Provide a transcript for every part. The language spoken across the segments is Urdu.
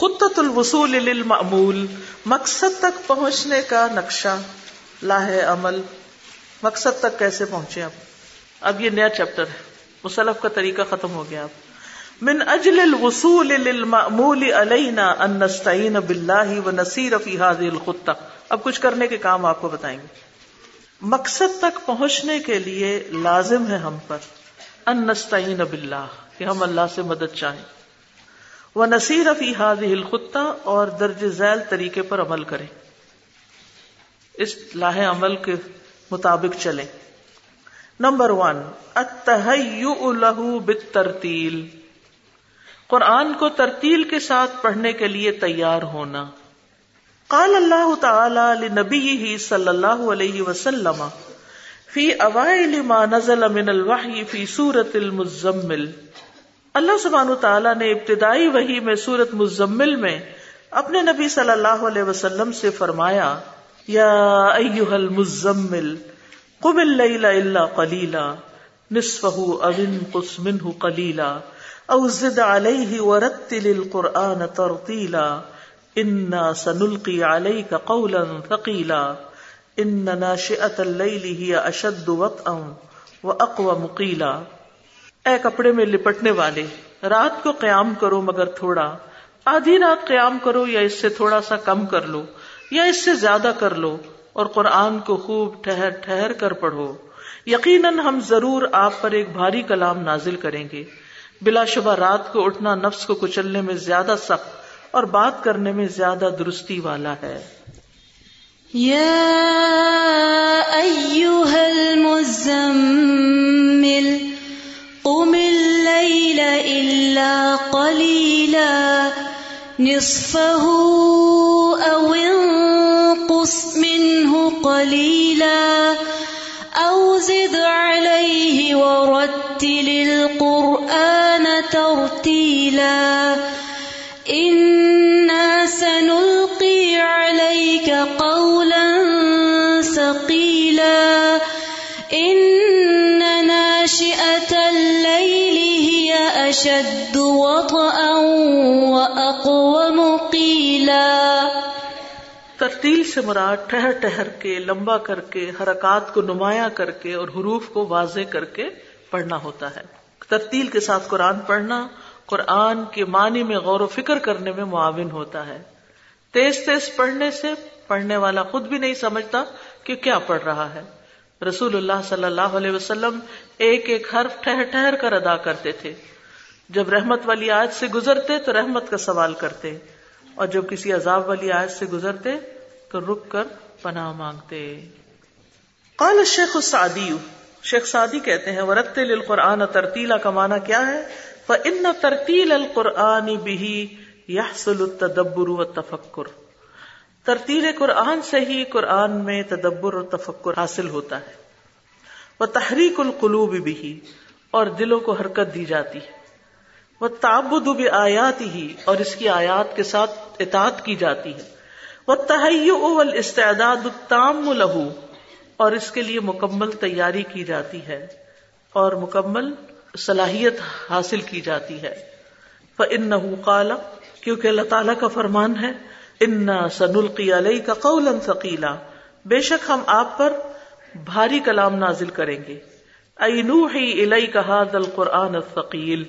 خطت الوصول للمعمول مقصد تک پہنچنے کا نقشہ، لاہ عمل۔ مقصد تک کیسے پہنچے آپ؟ اب یہ نیا چیپٹر ہے۔ مسلف کا طریقہ ختم ہو گیا اب۔ من اجل الوصول للمأمول علینا ان نستعین باللہ و نصیر فی هذه الخطہ۔ اب کچھ کرنے کے کام آپ کو بتائیں گے۔ مقصد تک پہنچنے کے لیے لازم ہے ہم پر ان نستعین باللہ، کہ ہم اللہ سے مدد چاہیں۔ وہ نصیر فی هذه الخطہ اور درج ذیل طریقے پر عمل کریں۔ اس لاہ عمل کے مطابق چلیں۔ Number one اتحیؤ بالترتیل۔ قرآن کو ترتیل کے ساتھ پڑھنے کے لیے تیار ہونا۔ قال اللہ تعالی لنبیہ صلی اللہ علیہ وسلم فی اوائل ما نزل من الوحی فی سورت المزمل۔ اللہ سبحانہ تعالیٰ نے ابتدائی وحی میں سورت مزمل میں اپنے نبی صلی اللہ علیہ وسلم سے فرمایا، یا ایوہ المزمل، قم اللیل الا قلیلا، نصفہ او انقص منہ قلیلا، او زد علیہ ورتل القرآن ترتیلا، انا سنلقی علیک قولا ثقیلا، ان ناشئة اللیل ہی اشد وطئا و اقوى مقیلا۔ اے کپڑے میں لپٹنے والے، رات کو قیام کرو مگر تھوڑا، آدھی رات قیام کرو یا اس سے تھوڑا سا کم کر لو یا اس سے زیادہ کر لو اور قرآن کو خوب ٹھہر ٹھہر کر پڑھو۔ یقیناً ہم ضرور آپ پر ایک بھاری کلام نازل کریں گے۔ بلا شبہ رات کو اٹھنا نفس کو کچلنے میں زیادہ سخت اور بات کرنے میں زیادہ درستی والا ہے۔ یا المزمل إلا قليلا نصفه أو انقص منه قليلا أو زد عليه ورتل القرآن وطئا واقوم قیلا۔ ترتیل سے مراد ٹہر ٹہر کے، لمبا کر کے، حرکات کو نمایاں کر کے اور حروف کو واضح کر کے پڑھنا ہوتا ہے۔ ترتیل کے ساتھ قرآن پڑھنا قرآن کے معنی میں غور و فکر کرنے میں معاون ہوتا ہے۔ تیز تیز پڑھنے سے پڑھنے والا خود بھی نہیں سمجھتا کہ کیا پڑھ رہا ہے۔ رسول اللہ صلی اللہ علیہ وسلم ایک ایک حرف ٹھہر ٹھہر کر ادا کرتے تھے۔ جب رحمت والی آیت سے گزرتے تو رحمت کا سوال کرتے اور جب کسی عذاب والی آیت سے گزرتے تو رک کر پناہ مانگتے۔ قال الشیخ السعدی، شیخ سعدی کہتے ہیں، ورتل القرآن ترتیلا کا معنی کیا ہے؟ فَإِنَّ ترتیل القرآن به يحصل التدبر والتفکر ترتیل قرآن سے ہی قرآن میں تدبر اور تفکر حاصل ہوتا ہے۔ وہ تحریک القلوب بھی اور دلوں کو حرکت دی جاتی ہے۔ وہ تعبد آیات ہی اور اس کی آیات کے ساتھ اطاعت کی جاتی ہے۔ وہ تحیع استعداد التام لہو اور اس کے لیے مکمل تیاری کی جاتی ہے اور مکمل صلاحیت حاصل کی جاتی ہے۔ ان قالا کیونکہ اللہ تعالیٰ کا فرمان ہے، انا سنلقی علیہ کا قول ثقیلا بے شک ہم آپ پر بھاری کلام نازل کریں گے۔ اینو ہی الئی القرآن ثقیل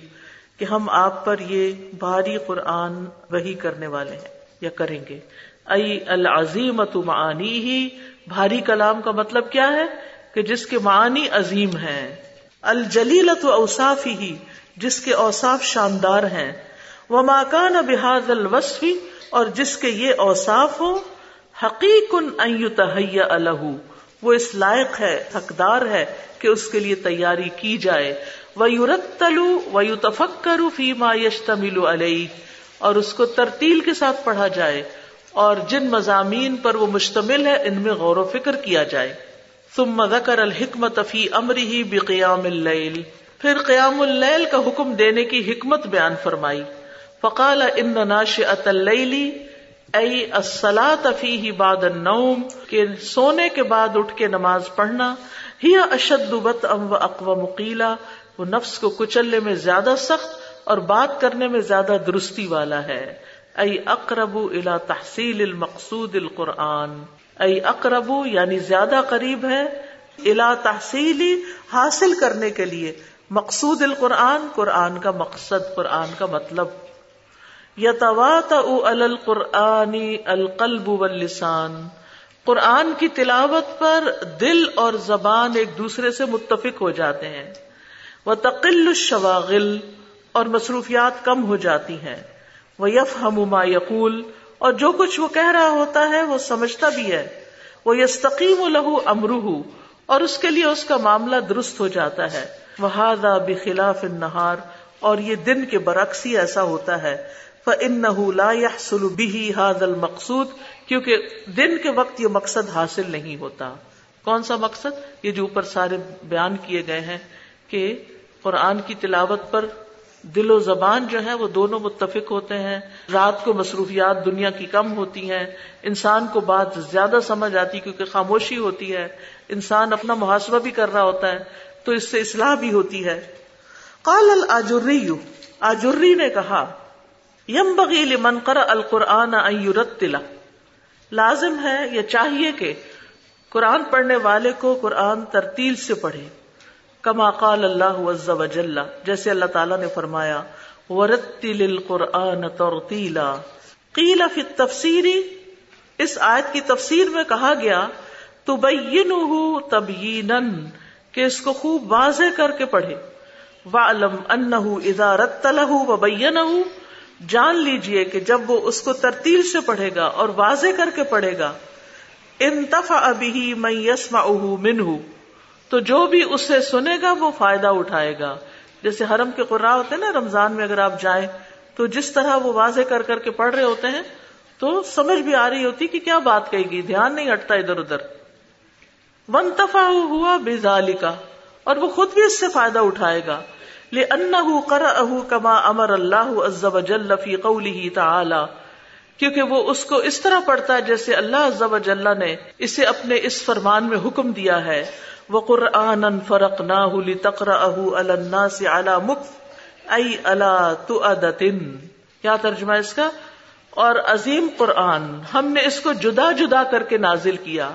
کہ ہم آپ پر یہ بھاری قرآن وہی کرنے والے ہیں یا کریں گے۔ ائی العظیم معانی ہی بھاری کلام کا مطلب کیا ہے؟ کہ جس کے معنی عظیم ہیں۔ الجلیلت و اوساف ہی جس کے اوساف شاندار ہیں۔ وہ ماکان بحاد الوصفی اور جس کے یہ اوساف ہو حقیق الح وہ اس لائق ہے، حقدار ہے کہ اس کے لیے تیاری کی جائے۔ وہ یورت تلو و یو تفک کرو فیما یشتمل علیہ اور اس کو ترتیل کے ساتھ پڑھا جائے۔ اور جن مضامین پر وہ مشتمل ہے، ان میں غور و فکر کیا جائے۔ ثم ذکر الحکمت فی امرہ بقیام اللیل پھر قیام اللیل کا حکم دینے کی حکمت بیان فرمائی۔ فقال ان ناشئۃ اللیل ای الصلاۃ فیہ بعد النوم، کہ سونے کے بعد اٹھ کے نماز پڑھنا، ہی اشد وطئا و اقوى مقیلا وہ نفس کو کچلنے میں زیادہ سخت اور بات کرنے میں زیادہ درستی والا ہے۔ ای اقرب الى تحصیل المقصود القرآن۔ ای اقرب یعنی زیادہ قریب ہے الا تحصیلی حاصل کرنے کے لیے۔ مقصود القرآن، قرآن کا مقصد، قرآن کا مطلب۔ یتوات القرآنی القلب واللسان۔ قرآن کی تلاوت پر دل اور زبان ایک دوسرے سے متفق ہو جاتے ہیں۔ وہ تقل الشواغل اور مصروفیات کم ہو جاتی ہیں۔ وہ یف ہم یقول، اور جو کچھ وہ کہہ رہا ہوتا ہے وہ سمجھتا بھی ہے۔ وہ یستقیم لہو امروہ اور اس کے لیے اس کا معاملہ درست ہو جاتا ہے۔ وہ بخلاف النہار، اور یہ دن کے برعکس ہی ایسا ہوتا ہے۔ فَإِنَّهُ لَا يَحْصُلُ بِهِ هَذَا الْمَقْصُودِ، کیونکہ دن کے وقت یہ مقصد حاصل نہیں ہوتا۔ کون سا مقصد؟ یہ جو اوپر سارے بیان کیے گئے ہیں کہ قرآن کی تلاوت پر دل و زبان جو ہے وہ دونوں متفق ہوتے ہیں۔ رات کو مصروفیات دنیا کی کم ہوتی ہیں۔ انسان کو بات زیادہ سمجھ آتی کیونکہ خاموشی ہوتی ہے۔ انسان اپنا محاسبہ بھی کر رہا ہوتا ہے، تو اس سے اصلاح بھی ہوتی ہے۔ قال الجری آجری نے کہا یم بغیل منقر القرآن لازم ہے یا چاہیے کہ قرآن پڑھنے والے کو قرآن ترتیل سے پڑھے، کما قال اللہ عز و جل. جیسے اللہ تعالیٰ نے فرمایا، ورتل القرآن ترتیلا قیل فی التفسیری اس آیت کی تفسیر میں کہا گیا تو تبینا کہ اس کو خوب واضح کر کے پڑھے. وَعْلَمْ أَنَّهُ إِذَا رَتَّلَهُ وَبَيَّنَهُ جان لیجیے کہ جب وہ اس کو ترتیل سے پڑھے گا اور واضح کر کے پڑھے گا انتفع به من يسمعه منه تو جو بھی اسے سنے گا وہ فائدہ اٹھائے گا۔ جیسے حرم کے قرآ ہوتے ہیں نا، رمضان میں اگر آپ جائیں، تو جس طرح وہ واضح کر کر کے پڑھ رہے ہوتے ہیں، تو سمجھ بھی آ رہی ہوتی کہ کیا بات کہے گی، دھیان نہیں ہٹتا ادھر ادھر۔ ون تفا ہوا بے کا اور وہ خود بھی اس سے فائدہ اٹھائے گا۔ لے ان کر اہ کما امر اللہ ازب جلفی قولی تعالی کیونکہ وہ اس کو اس طرح پڑھتا ہے جیسے اللہ ازب جل نے اسے اپنے اس فرمان میں حکم دیا ہے۔ وہ قرآن فرق نہ تقرا اہ اللہ سے اعلی مک ائی کیا ترجمہ اس کا؟ اور عظیم قرآن، ہم نے اس کو جدا جدا کر کے نازل کیا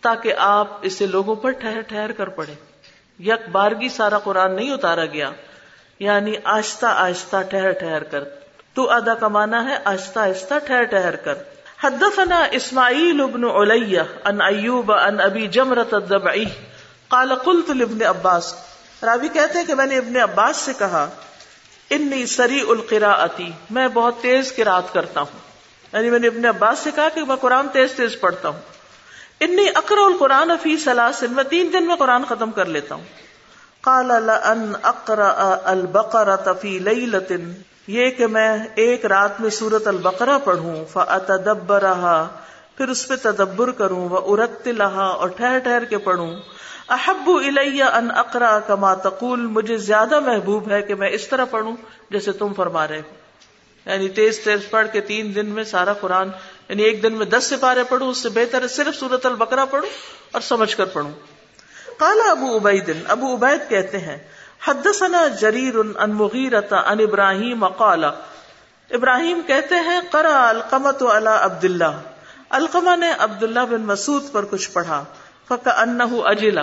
تاکہ آپ اسے لوگوں پر ٹھہر ٹھہر کر پڑھے یک بارگی سارا قرآن نہیں اتارا گیا۔ یعنی آہستہ آہستہ ٹھہر ٹھہر کر۔ تو ادا کمانا ہے آہستہ آہستہ ٹھہر ٹھہر کر۔ حدثنا اسماعیل ابن علیہ ان ایوب ان ابی جمرت الضبعی قال قلت لابن عباس۔ راوی کہتے ہیں کہ میں نے ابن عباس سے کہا، انی سری القراءتی، میں بہت تیز قرات کرتا ہوں۔ یعنی میں نے ابن عباس سے کہا کہ میں قرآن تیز تیز پڑھتا ہوں۔ انی اکر القرآن فی سلاسل میں تین دن میں قرآن ختم کر لیتا ہوں۔ قال ان اقرا البقرة فی لیلۃ، یہ کہ میں ایک رات میں سورت البقرہ پڑھوں فاتدبرها پھر اس پہ تدبر کروں وہ ارت لہا اور ٹھہر ٹھہر کے پڑھوں۔ احب الیہ ان اقرا کما تقول، مجھے زیادہ محبوب ہے کہ میں اس طرح پڑھوں جیسے تم فرما رہے ہو۔ یعنی تیز تیز پڑھ کے تین دن میں سارا قرآن یعنی ایک دن میں دس سپارے پڑھوں، اس سے بہتر ہے صرف سورت البکرا پڑھوں اور سمجھ کر پڑھوں۔ کالا ابو ابید ابو عبید کہتے ہیں، حدثنا جریر ان مغیرتا ان ابراہیم قالا ابراہیم کہتے ہیں قرا القمت علی عبد اللہ القمہ نے عبد اللہ بن مسعود پر کچھ پڑھا فک ان اجلا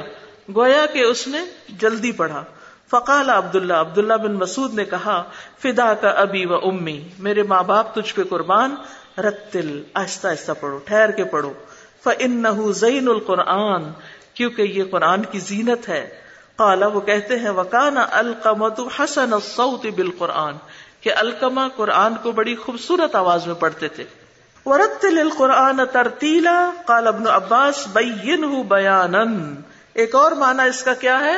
گویا کہ اس نے جلدی پڑھا۔ فقال عبد اللہ عبد اللہ بن مسعود نے کہا فدا کا ابی و امی، میرے ماں باپ تجھ پہ قربان رتل، آہستہ آہستہ پڑھو، ٹھہر کے پڑھو۔ فن زین القرآن، کیونکہ یہ قرآن کی زینت ہے۔ قالا وہ کہتے ہیں وکان القمت حسن الصوت بالقرآن، کہ القما قرآن کو بڑی خوبصورت آواز میں پڑھتے تھے۔ ورتل القرآن ترتیلا قال ابن عباس بین بیانن ایک اور معنی اس کا کیا ہے؟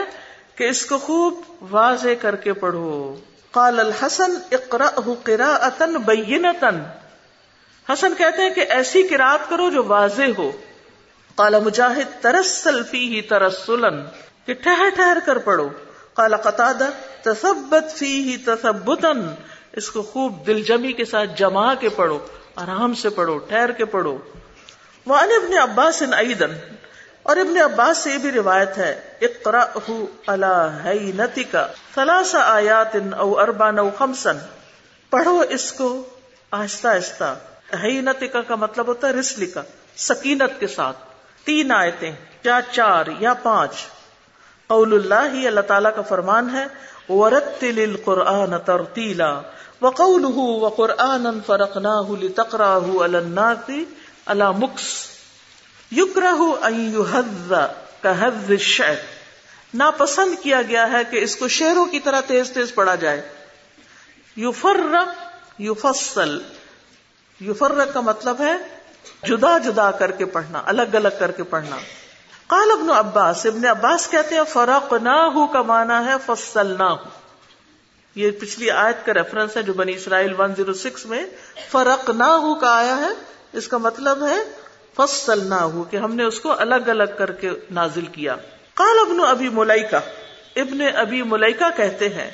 کہ اس کو خوب واضح کر کے پڑھو۔ قال الحسن اقرا قراءة بینتن حسن کہتے ہیں کہ ایسی قرات کرو جو واضح ہو۔ قال مجاہد، ترسل فیہ ترسلن، کہ ٹھہر ٹھہر کر پڑھو۔ قال قطادہ تثبت فیہ تثبتن، اس کو خوب دل جمی کے ساتھ جما کے پڑھو، آرام سے پڑھو، ٹھہر کے پڑھو۔ وعن ابن عباس ایدن اور ابن عباس سے یہ بھی روایت ہے اقرا کا ثلاث آیات او اربان او خمسن پڑھو اس کو آہستہ آہستہ۔ حینتکا کا مطلب ہوتا ہے رسلکا، سکینت کے ساتھ۔ تین آیتیں یا چار یا پانچ؟ قول اللہ ہی اللہ تعالیٰ کا فرمان ہے، ورتل القرآن ترتیلا وقوله وقرآنا فرقناه لتقرأه على الناس على مكس۔ يكره أن يهذ كهذ الشعر۔ ناپسند کیا گیا ہے کہ اس کو شعروں کی طرح تیز تیز پڑھا جائے۔ یفرق یفصل یفرق کا مطلب ہے جدا جدا کر کے پڑھنا، الگ الگ کر کے پڑھنا۔ قال ابن عباس ابن عباس کہتے ہیں فرق نہ ہو کا مانا ہے فصل نہ ہو یہ پچھلی آیت کا ریفرنس ہے جو بنی اسرائیل 106 میں فرق نہ ہو کا آیا ہے۔ اس کا مطلب ہے فصل نہ ہو کہ ہم نے اس کو الگ الگ کر کے نازل کیا۔ قال ابن ابی ملیکا ابن ابی ملیکا کہتے ہیں،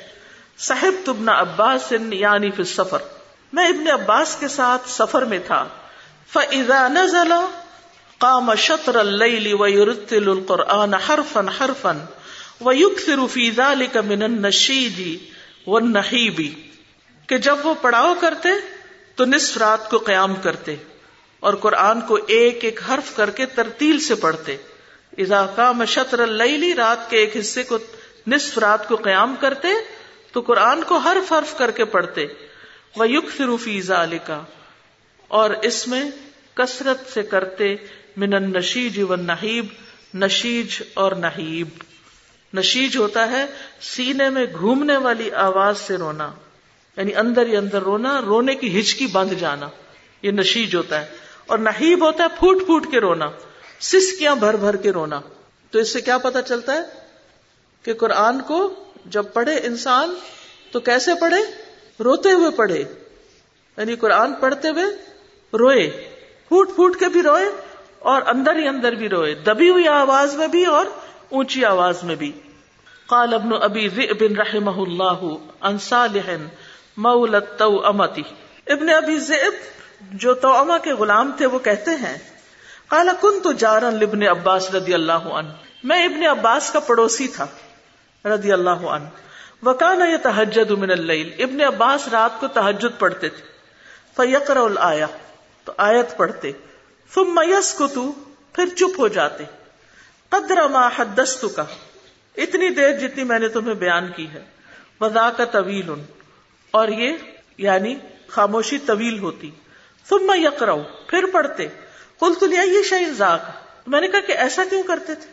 صاحب تبن عباس یعنی فی السفر۔ میں ابن عباس کے ساتھ سفر میں تھا۔ فَإِذَا نَزَلَ قَامَ شَطْرَ اللَّيْلِ وَيُرْتِلُ الْقُرْآنَ حَرْفًا حَرْفًا وَيُكْثِرُ فِي ذَلِكَ مِنَ النَّشِيدِ وَالنَّحِيبِ کہ جب وہ پڑھاؤ کرتے تو نصف رات کو قیام کرتے اور قرآن کو ایک ایک حرف کر کے ترتیل سے پڑھتے۔ اذا قام شطر اللیلی رات کے ایک حصے کو نصف رات کو قیام کرتے تو قرآن کو حرف حرف کر کے پڑھتے۔ وہ یق فروفی ذالکا اور اس میں کثرت سے کرتے من النشیج و نحیب نشیج اور نحیب۔ نشیج ہوتا ہے سینے میں گھومنے والی آواز سے رونا یعنی اندر ہی اندر رونا، رونے کی ہچکی بند جانا، یہ نشیج ہوتا ہے۔ اور نحیب ہوتا ہے پھوٹ پھوٹ کے رونا، سسکیاں بھر بھر کے رونا۔ تو اس سے کیا پتا چلتا ہے کہ قرآن کو جب پڑھے انسان تو کیسے پڑھے؟ روتے ہوئے پڑھے۔ یعنی قرآن پڑھتے ہوئے روئے۔ پھوٹ پھوٹ کے بھی روئے اور اندر ہی اندر بھی روئے۔ دبی ہوئی آواز میں بھی اور اونچی آواز میں بھی۔ قال ابن ابی ذئب رحمہ اللہ ان صالح مولت امتی ابن ابی ذئب جو تو کے غلام تھے وہ کہتے ہیں کالا کن تو جارن لبن عباس رضی اللہ عنہ۔ میں ابن عباس کا پڑوسی تھا رضی اللہ عنہ۔ وکانا یہ تحجد من اللیل۔ ابن عباس رات کو تحجد پڑھتے تھے۔ فیقر آیا تو آیت پڑھتے۔ ثم یسکتو۔ پھر چپ ہو جاتے۔ قدر ما حدثت کا اتنی دیر جتنی میں نے تمہیں بیان کی ہے۔ وضا کا طویل۔ اور یہ یعنی خاموشی طویل ہوتی۔ ثم یقرأ۔ پھر پڑھتے۔ کل تو لیا یہ شاہی ذاک؟ میں نے کہا کہ ایسا کیوں کرتے تھے؟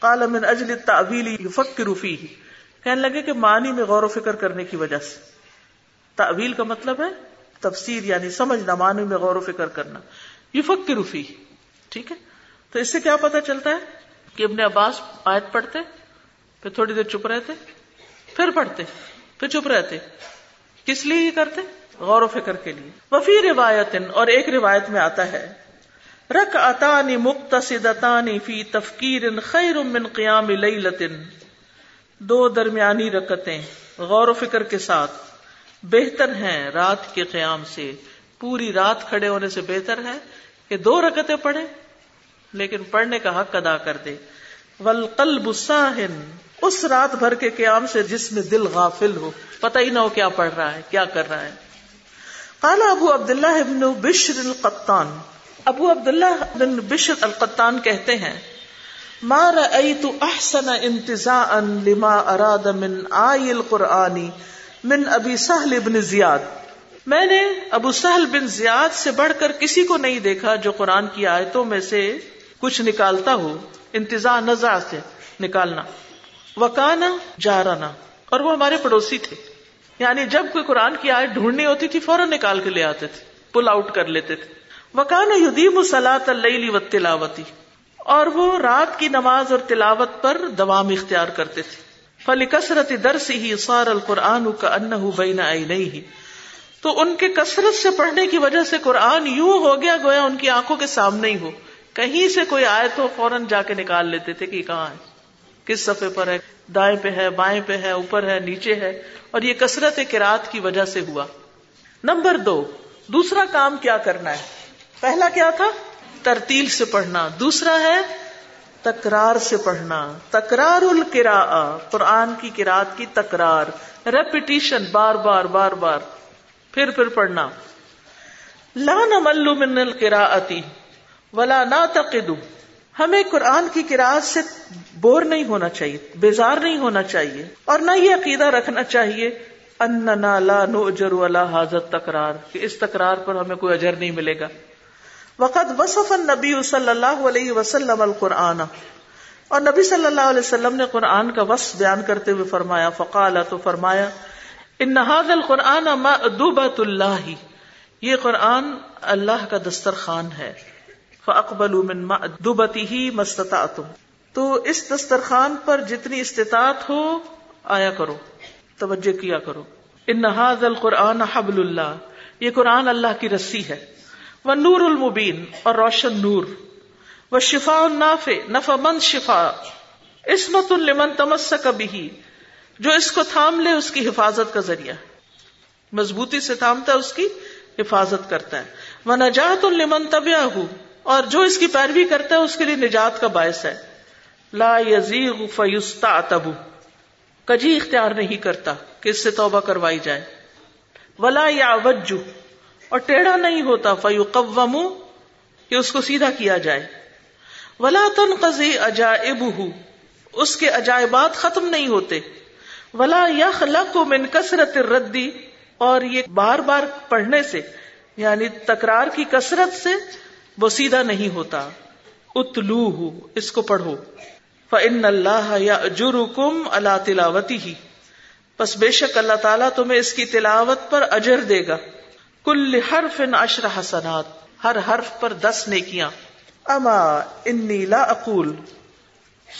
کالا من اجل تعویلی یفکر فیہ۔ کہنے لگے کہ معنی میں غور و فکر کرنے کی وجہ سے۔ تعویل کا مطلب ہے تفسیر یعنی سمجھنا، معنی میں غور و فکر کرنا۔ یفکر فیہ ٹھیک ہے؟ تو اس سے کیا پتا چلتا ہے کہ ابن عباس آیت پڑھتے، پھر تھوڑی دیر چپ رہتے، پھر پڑھتے، پھر چپ رہتے۔ کس لیے یہ کرتے؟ غور و فکر کے لیے۔ وفی روایت اور ایک روایت میں آتا ہے رک اتانی مختصدانی فی تفکیر خیر من قیام لیلت دو درمیانی رکتیں غور و فکر کے ساتھ۔ بہتر ہیں رات کے قیام سے۔ پوری رات کھڑے ہونے سے بہتر ہے کہ دو رکتیں پڑھے لیکن پڑھنے کا حق ادا کر دے والقلب ساہن اس رات بھر کے قیام سے جس میں دل غافل ہو۔ پتہ ہی نہ ہو کیا پڑھ رہا ہے، کیا کر رہا ہے۔ قال ابو عبداللہ ابن بشر القطان۔ ابو عبداللہ بن بشر القطان کہتے ہیں ما رأيت احسن انتزاعا لما اراد من آئی القرآنی من ابی سہل بن زیاد میں نے ابو سہل بن زیاد سے بڑھ کر کسی کو نہیں دیکھا جو قرآن کی آیتوں میں سے کچھ نکالتا ہو انتظا نزا سے نکالنا۔ وکانا جارانا، اور وہ ہمارے پڑوسی تھے۔ یعنی جب کوئی قرآن کی آیت ڈھونڈنی ہوتی تھی، فوراً نکال کے لے آتے تھے، پل آؤٹ کر لیتے تھے۔ وکان یدیم سلاط اللہ و تلاوتی اور وہ رات کی نماز اور تلاوت پر دوام اختیار کرتے تھے۔ فلی کثرت درس ہی سار القرآن کا ان بین نہیں تو ان کے کثرت سے پڑھنے کی وجہ سے قرآن یوں ہو گیا گویا ان کی آنکھوں کے سامنے ہی ہو۔ کہیں سے کوئی آئے تو فوراً جا کے نکال لیتے تھے کہ کہاں ہے۔ کس صفحے پر ہے؟ دائیں پہ ہے، بائیں پہ ہے، اوپر ہے، نیچے ہے۔ اور یہ کثرت کراط کی وجہ سے ہوا۔ نمبر دو، دوسرا کام کیا کرنا ہے؟ پہلا کیا تھا؟ ترتیل سے پڑھنا، دوسرا ہے تکرار سے پڑھنا، تکرار الکرا قرآن کی کراط کی تکرار ریپیٹیشن بار بار بار بار، پھر پھر پڑھنا۔ لا نمل من القراءتی ولا نعتقد، ہمیں قرآن کی قرآت سے بور نہیں ہونا چاہیے، بیزار نہیں ہونا چاہیے، اور نہ یہ عقیدہ رکھنا چاہیے۔ اننا لا نؤجر ولا حاضر تکرار، کہ اس تکرار پر ہمیں کوئی اجر نہیں ملے گا۔ وقت وصف النبی صلی اللہ علیہ وسلم القرآن. اور نبی صلی اللہ علیہ وسلم نے قرآن کا وصف بیان کرتے ہوئے فرمایا فقال تو فرمایا، ان نہاد القرآن مأدوبۃ اللہ. یہ قرآن اللہ کا دسترخوان ہے. فاقبل من مأدوبته ما استطعتم. تو اس دسترخوان پر جتنی استطاعت ہو، آیا کرو، توجہ کیا کرو. ان نہاد القرآن حبل اللہ. یہ قرآن اللہ کی رسی ہے۔ وہ نور المبین اور روشن نور. وہ شفا الناف نفع مند شفا عصمت المن تمس کبھی جو اس کو تھام لے، اس کی حفاظت کا ذریعہ. مضبوطی سے تھامتا ہے، اس کی حفاظت کرتا ہے. وہ نجات المن طبیع ہوں اور جو اس کی پیروی کرتا ہے، اس کے لیے نجات کا باعث ہے. لا یزیغ فیستا تبو کجی اختیار نہیں کرتا کہ اس سے توبہ کروائی جائے. ولا یا وجو اور ٹیڑھا نہیں ہوتا فیو قوم کہ اس کو سیدھا کیا جائے۔ ولا تن قزی عجائب اس کے عجائبات ختم نہیں ہوتے۔ ولا یخ لک من کثرت ردی اور یہ بار بار پڑھنے سے یعنی تکرار کی کثرت سے، وہ سیدھا نہیں ہوتا۔ اتلو اس کو پڑھو۔ فن اللہ یا جرکم اللہ تلاوتی ہی بس بے شک اللہ تعالیٰ تمہیں اس کی تلاوت پر اجر دے گا۔ کل حرف اشر حسنات، ہر حرف پر دس نیکیاں۔ اما انی لا اقول،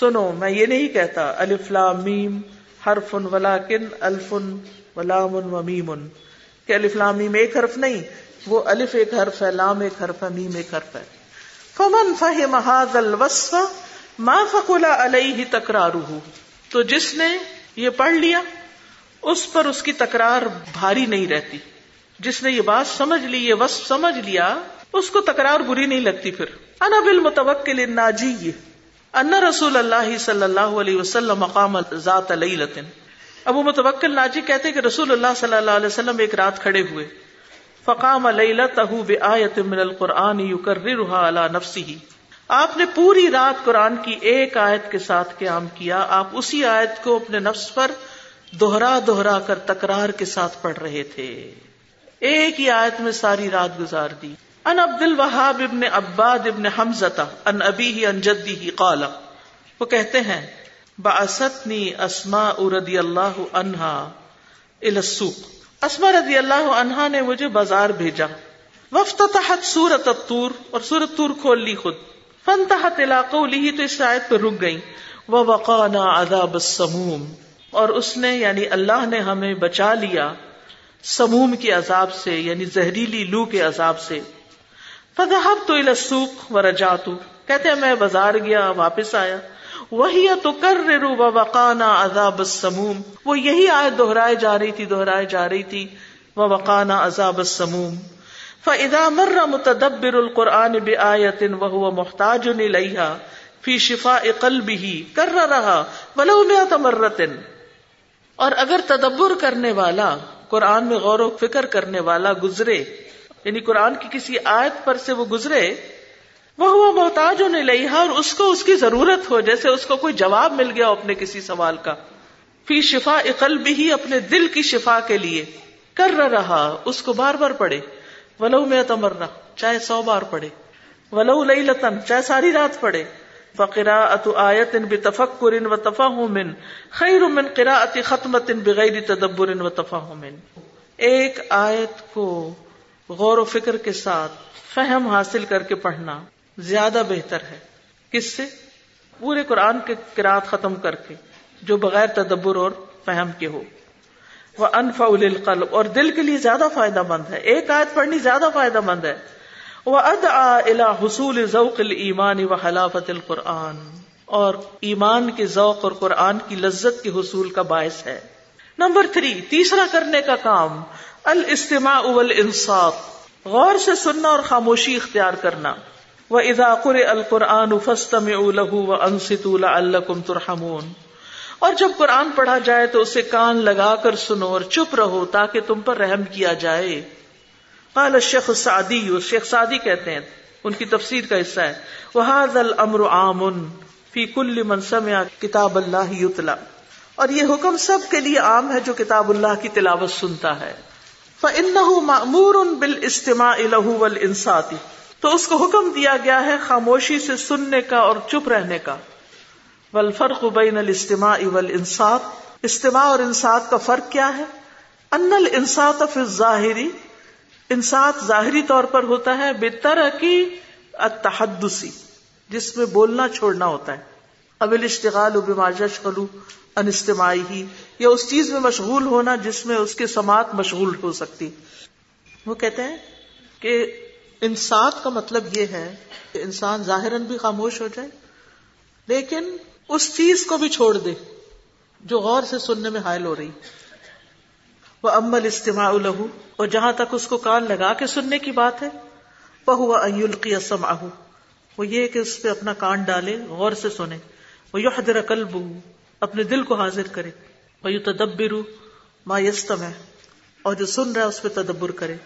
سنو، میں یہ نہیں کہتا، الف لام میم، حرف ولاکن الف ولام و میم۔ کہ الف لام میم ایک حرف نہیں، وہ الف ایک حرف ہے، لام ایک حرف ہے، میم ایک حرف ہے۔ فمن فہم هذا الوصف، ما فقل علیہ تکرارہ۔ تو جس نے یہ پڑھ لیا، اس پر اس کی تکرار بھاری نہیں رہتی۔ جس نے یہ بات سمجھ لی، یہ وصف سمجھ لیا، اس کو تکرار بری نہیں لگتی پھر۔ انا بل متوکل ناجی ان رسول اللہ صلی اللہ علیہ وسلم مقام ذات لیلتن ابو متوکل ناجی کہتے کہ رسول اللہ صلی اللہ علیہ وسلم ایک رات کھڑے ہوئے۔ فقام لیلتہ بآیت من القرآن یکررها علی نفسه آپ نے پوری رات قرآن کی ایک آیت کے ساتھ قیام کیا۔ آپ اسی آیت کو اپنے نفس پر دوہرا دوہرا کر تکرار کے ساتھ پڑھ رہے تھے۔ ایک ہی آیت میں ساری رات گزار دی۔ ان عبد الوہاب ابن عباد ابن حمزتا ان ابی ہی ان جدی ہی قالا وہ کہتے ہیں باستنی اسما رضی اللہ عنہا السوق۔ اسما رضی اللہ عنہا نے مجھے بازار بھیجا۔ وفت تحت سورت الطور، اور سورت طور کھول لی خود۔ فن تحت علاقوں لی تو اس آیت پہ رک گئی وہ وقانا عذاب السموم، اور اس نے یعنی اللہ نے ہمیں بچا لیا۔ سموم کے عذاب سے یعنی زہریلی لو کے عذاب سے۔ فضحب تو السوق و رجاتو کہتے ہیں، میں بازار گیا، واپس آیا۔ وہی تو کر رو وقانا عذاب السموم۔ وہ یہی آیت دہرائے جا رہی تھی، دہرائے جا رہی تھی۔ وہ وقانا عذاب السموم۔ فاذا مر متدبر القرآن بآیت وهو محتاج الیها فی شفاء قلبه کر رہا ولو مئات مرت اور اگر تدبر کرنے والا قرآن میں غور و فکر کرنے والا گزرے یعنی قرآن کی کسی آیت پر سے وہ گزرے وہ ہوا محتاج ہونے لئی اور اس کو اس کی ضرورت ہو، جیسے اس کو کوئی جواب مل گیا اپنے کسی سوال کا۔ فی شفا اقل بھی اپنے دل کی شفا کے لیے۔ کر رہا، اس کو بار بار پڑھے۔ ولو میں تمرنا چاہے سو بار پڑھے۔ ولو لئی لتن چاہے ساری رات پڑھے۔ فقرا ات آیت ان بفکر ان و تفاہم خیر من قرا ختمت ان بغیر تدبر و تفاہم ایک آیت کو غور و فکر کے ساتھ فہم حاصل کر کے پڑھنا زیادہ بہتر ہے. کس سے؟ پورے قرآن کے قرآت ختم کر کے، جو بغیر تدبر اور فہم کے ہو. وہ انفا القلب اور دل کے لیے زیادہ فائدہ مند ہے. ایک آیت پڑھنی زیادہ فائدہ مند ہے. وہ اد حصول ذوق المان و حلافت القرآن۔ اور ایمان کے ذوق اور قرآن کی لذت کے حصول کا باعث ہے۔ نمبر تھری، تیسرا کرنے کا کام، الاستماع والانصات غور سے سننا اور خاموشی اختیار کرنا۔ وہ اضاقر القرآن فستم له وانصتوا لعلكم ترحمون۔ اور جب قرآن پڑھا جائے تو اسے کان لگا کر سنو اور چپ رہو تاکہ تم پر رحم کیا جائے۔ قال الشیخ السعدی شیخ سعدی کہتے ہیں، ان کی تفسیر کا حصہ ہے۔ وَهَذَا الْأَمْرُ عَامٌ فِي كُلِّ مَنْ سَمِعَ كِتَابَ اللَّهِ يُتْلَى اور یہ حکم سب کے لیے عام ہے جو کتاب اللہ کی تلاوت سنتا ہے۔ فَإِنَّهُ مَأْمُورٌ بِالْإِسْتِمَاعِ لَهُ وَالْإِنصَاتِ۔ تو اس کو حکم دیا گیا ہے خاموشی سے سننے کا اور چپ رہنے کا۔ والفرق بین الاستماع والانصات استماع اور انصات کا فرق کیا ہے؟ ان الانصات فی الظاہری انسات ظاہری طور پر ہوتا ہے بے طرح کی التحدثی، جس میں بولنا چھوڑنا ہوتا ہے۔ اب الاشتغال بما یشغل ان استماعی ہی یا اس چیز میں مشغول ہونا جس میں اس کے سماعت مشغول ہو سکتی۔ وہ کہتے ہیں کہ انسات کا مطلب یہ ہے کہ انسان ظاہراً بھی خاموش ہو جائے، لیکن اس چیز کو بھی چھوڑ دے جو غور سے سننے میں حائل ہو رہی۔ وہ امل استماع لہو اور جہاں تک اس کو کان لگا کے سننے کی بات ہے وہ ہوا القی اسم آہ وہ یہ کہ اس پہ اپنا کان ڈالے، غور سے سنے۔ وہ یو حدر قلب اپنے دل کو حاضر کرے۔ وہ یو تدبر ما یستم ہے اور جو سن رہا ہے، اس پہ تدبر کرے۔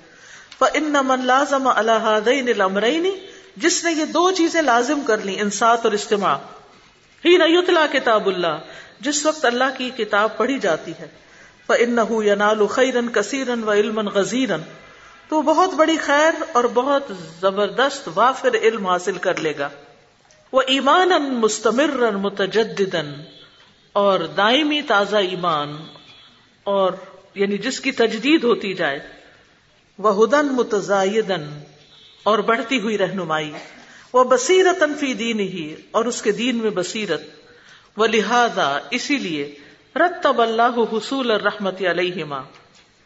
ان من لازم اللہ الامرین جس نے یہ دو چیزیں لازم کر لی انسات اور استماع۔ ہی نہ یتلا کتاب اللہ جس وقت اللہ کی کتاب پڑھی جاتی ہے۔ فَإِنَّهُ يَنَالُ خَيْرًا كَثِيرًا وَعِلْمًا غَزِيرًا۔ تو بہت بڑی خیر اور بہت زبردست وافر علم حاصل کر لے گا۔ وہ ایمان مستمر متجدن اور دائمی تازہ ایمان اور یعنی جس کی تجدید ہوتی جائے۔ وہ ہدن متضاً اور بڑھتی ہوئی رہنمائی۔ وہ بصیرت فی دین ہی اور اس کے دین میں بصیرت۔ وہ لہذا اسی لیے رتب اللہ حصول رحمت علیہما۔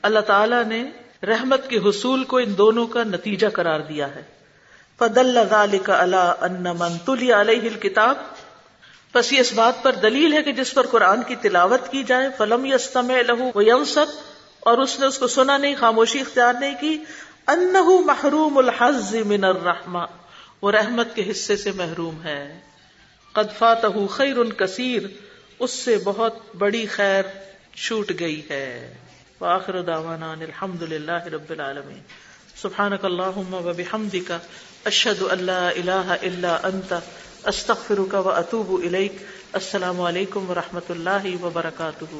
اللہ تعالی نے رحمت کے حصول کو ان دونوں کا نتیجہ قرار دیا ہے۔ فدل ذلك على ان من تلی علیہ الكتاب پس یہ اس بات پر دلیل ہے کہ جس پر قرآن کی تلاوت کی جائے، فلم یستمع له وينصت اور اس نے اس کو سنا نہیں، خاموشی اختیار نہیں کی۔ انه محروم الحظ من الرحمہ۔ وہ رحمت کے حصے سے محروم ہے۔ قد فاته خیر کثیر۔ اس سے بہت بڑی خیر چھوٹ گئی ہے۔ وآخر دعوانا الحمد للہ رب العالمین۔ سبحانک اللہم و بحمدک، اشہد ان لا الہ الا انت، استغفرک و اتوب الیک۔ السلام علیکم و رحمت اللہ وبرکاتہ۔